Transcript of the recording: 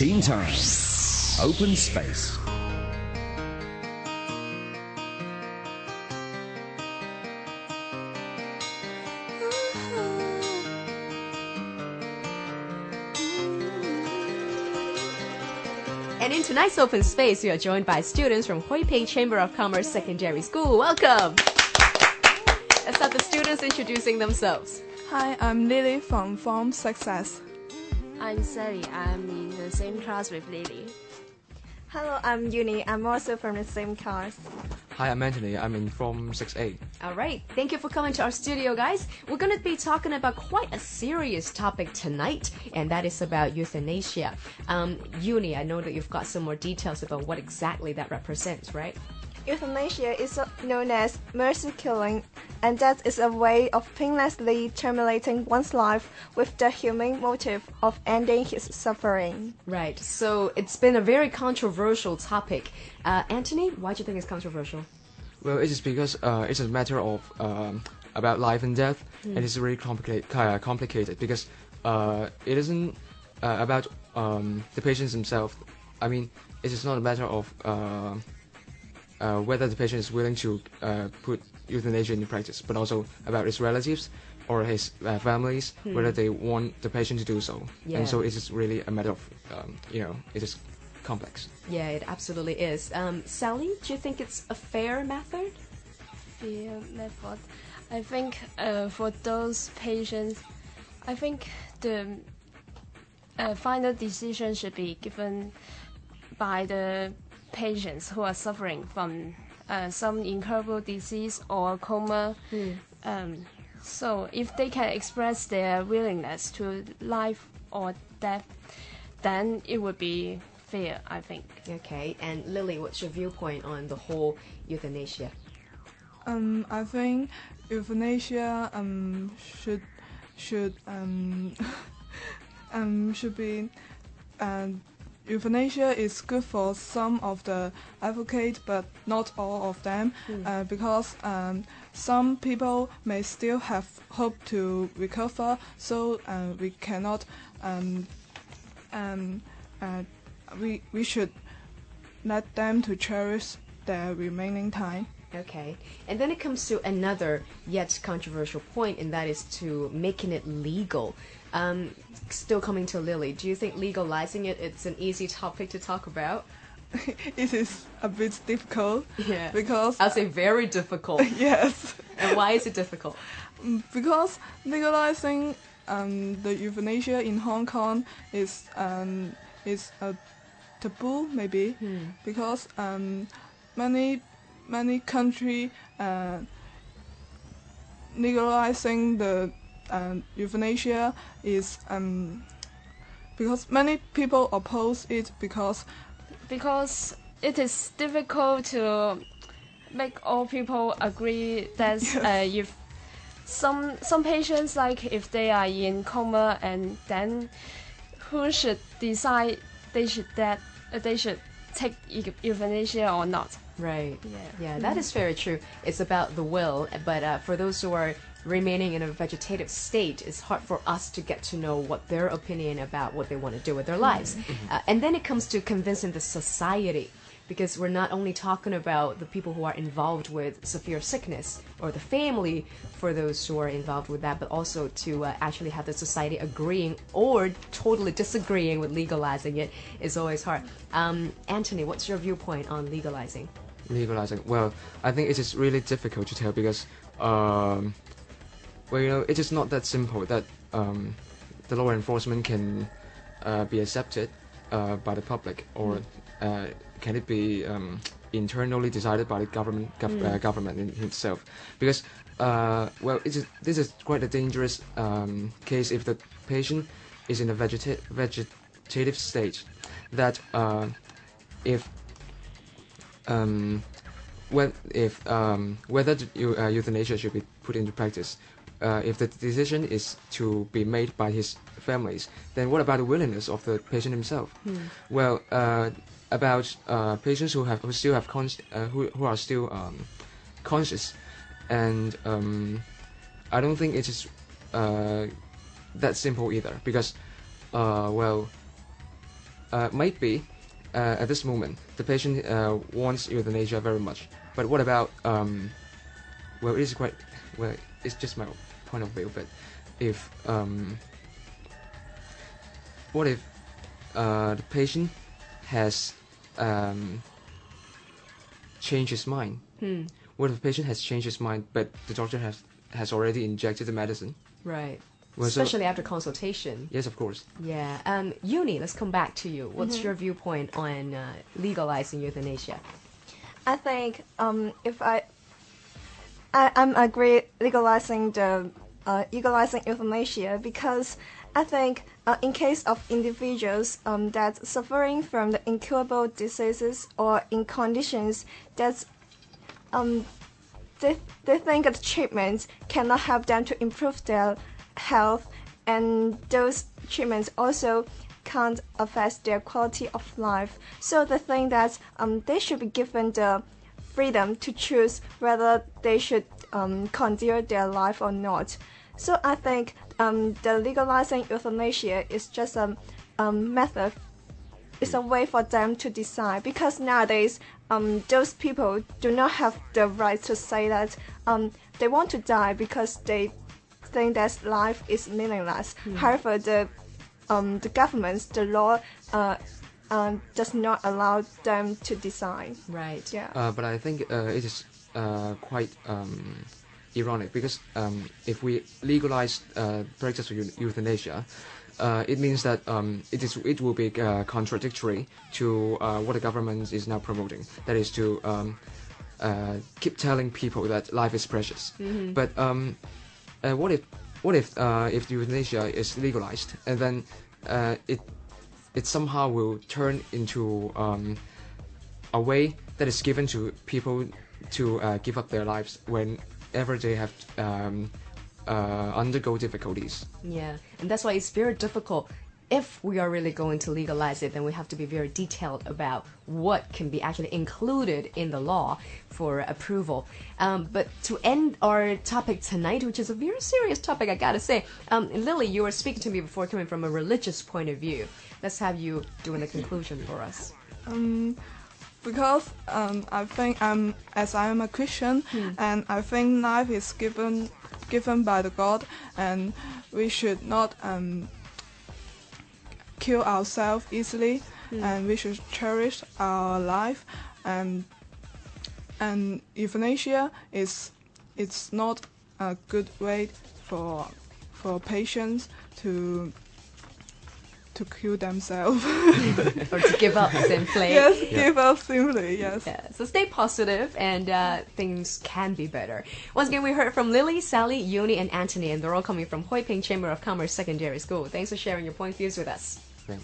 Teen Time. Open Space. And in tonight's open space, we are joined by students from Hoi Ping Chamber of Commerce Secondary School. Welcome! Let's have the students introducing themselves. Hi, I'm Lily from Form Success. I'm Sally. I'm in the same class with Lily. Hello, I'm Uni. I'm also from the same class. Hi, I'm Anthony. I'm in Form 6A. All right, thank you for coming to our studio, guys. We're going to be talking about quite a serious topic tonight, and that is about euthanasia. Um, Uni, I know that you've got some more details about what exactly that represents, right? Euthanasia is known as mercy killing, and that is a way of painlessly terminating one's life with the humane motive of ending his suffering. Right, so it's been a very controversial topic. Uh, Anthony, why do you think it's controversial? Well, it is because uh, it's a matter of um, about life and death, and it's really complicated. Uh, complicated because uh, it isn't uh, about um, the patients themselves. I mean, it is not a matter of uh, whether the patient is willing to uh, put euthanasia into practice, but also about his relatives or his uh, families, whether they want the patient to do so. Yeah. And so it is really a matter of, um, you know, it is complex. Yeah, it absolutely is. Um, Sally, do you think it's a fair method? The method, I think, uh, for those patients, I think the uh, final decision should be given by the patients who are suffering from uh, some incurable disease or coma. Um, so, if they can express their willingness to life or death, then it would be fair, I think. Okay, and Lily, what's your viewpoint on the whole euthanasia? Um, I think euthanasia um, should should um, um, should be um, euthanasia is good for some of the advocates, but not all of them, uh, because um, some people may still have hope to recover. So uh, we cannot um, um, uh, we we should let them to cherish their remaining time. Okay, and then it comes to another yet controversial point, and that is to making it legal. Um, still coming to Lily, do you think legalizing it it's an easy topic to talk about? it is a bit difficult Yeah. because I'll say very difficult. yes, and why is it difficult? because legalizing um, the euthanasia in Hong Kong is um, is a taboo maybe because um, many many country uh, legalizing the uh, euthanasia is um, because many people oppose it because because it is difficult to make all people agree that uh, if some some patients like if they are in coma and then who should decide they should that uh, they should take euthanasia or not Right. Yeah. Yeah, that is very true. It's about the will, but uh, for those who are remaining in a vegetative state, it's hard for us to get to know what their opinion about what they want to do with their lives. Uh, and then it comes to convincing the society, because we're not only talking about the people who are involved with severe sickness or the family for those who are involved with that, but also to uh, actually have the society agreeing or totally disagreeing with legalizing it is always hard. Um, Anthony, what's your viewpoint on legalizing? legalizing. Well, I think it is really difficult to tell because, um, well, you know, it is not that simple that um, the law enforcement can uh, be accepted uh, by the public, or uh, can it be um, internally decided by the government gov- uh, government in itself? Because, uh, well, is, this is quite a dangerous um, case if the patient is in a vegeta- vegetative state. That uh, if um, when, if um, whether the uh, euthanasia should be put into practice, uh, if the decision is to be made by his families, then what about the willingness of the patient himself? Well, uh, about uh, patients who have who still have cons- uh, who who are still um, conscious, and um, I don't think it is uh, that simple either because, uh, well, uh, might be uh, at this moment the patient wants euthanasia very much, but what about um, well, it is quite well. It's just my point of view, but if um, what if the patient has um, change his mind? Hmm. What if the patient has changed his mind, but the doctor has has already injected the medicine? Right. Well, so- Especially after consultation. yes, of course. Yeah. Um, Uni, let's come back to you. What's Mm-hmm. your viewpoint on uh, legalizing euthanasia? I think um, if I, I I'm agree legalizing the uh, legalizing euthanasia because I think uh, in case of individuals um, that suffering from the incurable diseases or in conditions that um, they, they think that treatments cannot help them to improve their health and those treatments also can't affect their quality of life. So they think that um, they should be given the freedom to choose whether they should um, continue their life or not. So I think um, the legalizing euthanasia is just a um, method it's a way for them to decide because nowadays um, those people do not have the right to say that um, they want to die because they think that life is meaningless. However, the um, the government, the law, uh, um, does not allow them to decide. Right. Yeah. Uh, but I think uh, it is uh, quite um, ironic because um, if we legalize uh, practice of euthanasia, uh, it means that um, it is it will be uh, contradictory to uh, what the government is now promoting. That is to um, uh, keep telling people that life is precious. But um, uh, what if what if uh, if euthanasia is legalized and then uh, it it somehow will turn into um, a way that is given to people to uh, give up their lives whenever they have um, uh, undergo difficulties. Yeah, and that's why it's very difficult. If we are really going to legalize it, then we have to be very detailed about what can be actually included in the law for approval. Um, but to end our topic tonight, which is a very serious topic, I gotta say, um, Lily, you were speaking to me before coming from a religious point of view. Let's have you doing the conclusion for us. Um, because um, I think um, as I am a Christian, and I think life is given given by the God, and we should not um, kill ourselves easily, and we should cherish our life, and and euthanasia is it's not a good way for for patients to to kill themselves. Or to give up simply. yes, give up simply. Yes. Yeah, so stay positive and uh, things can be better. Once again, we heard from Lily, Sally, Yuni, and Anthony, and they're all coming from Hoi Ping Chamber of Commerce Secondary School. Thanks for sharing your point of views with us. Yeah.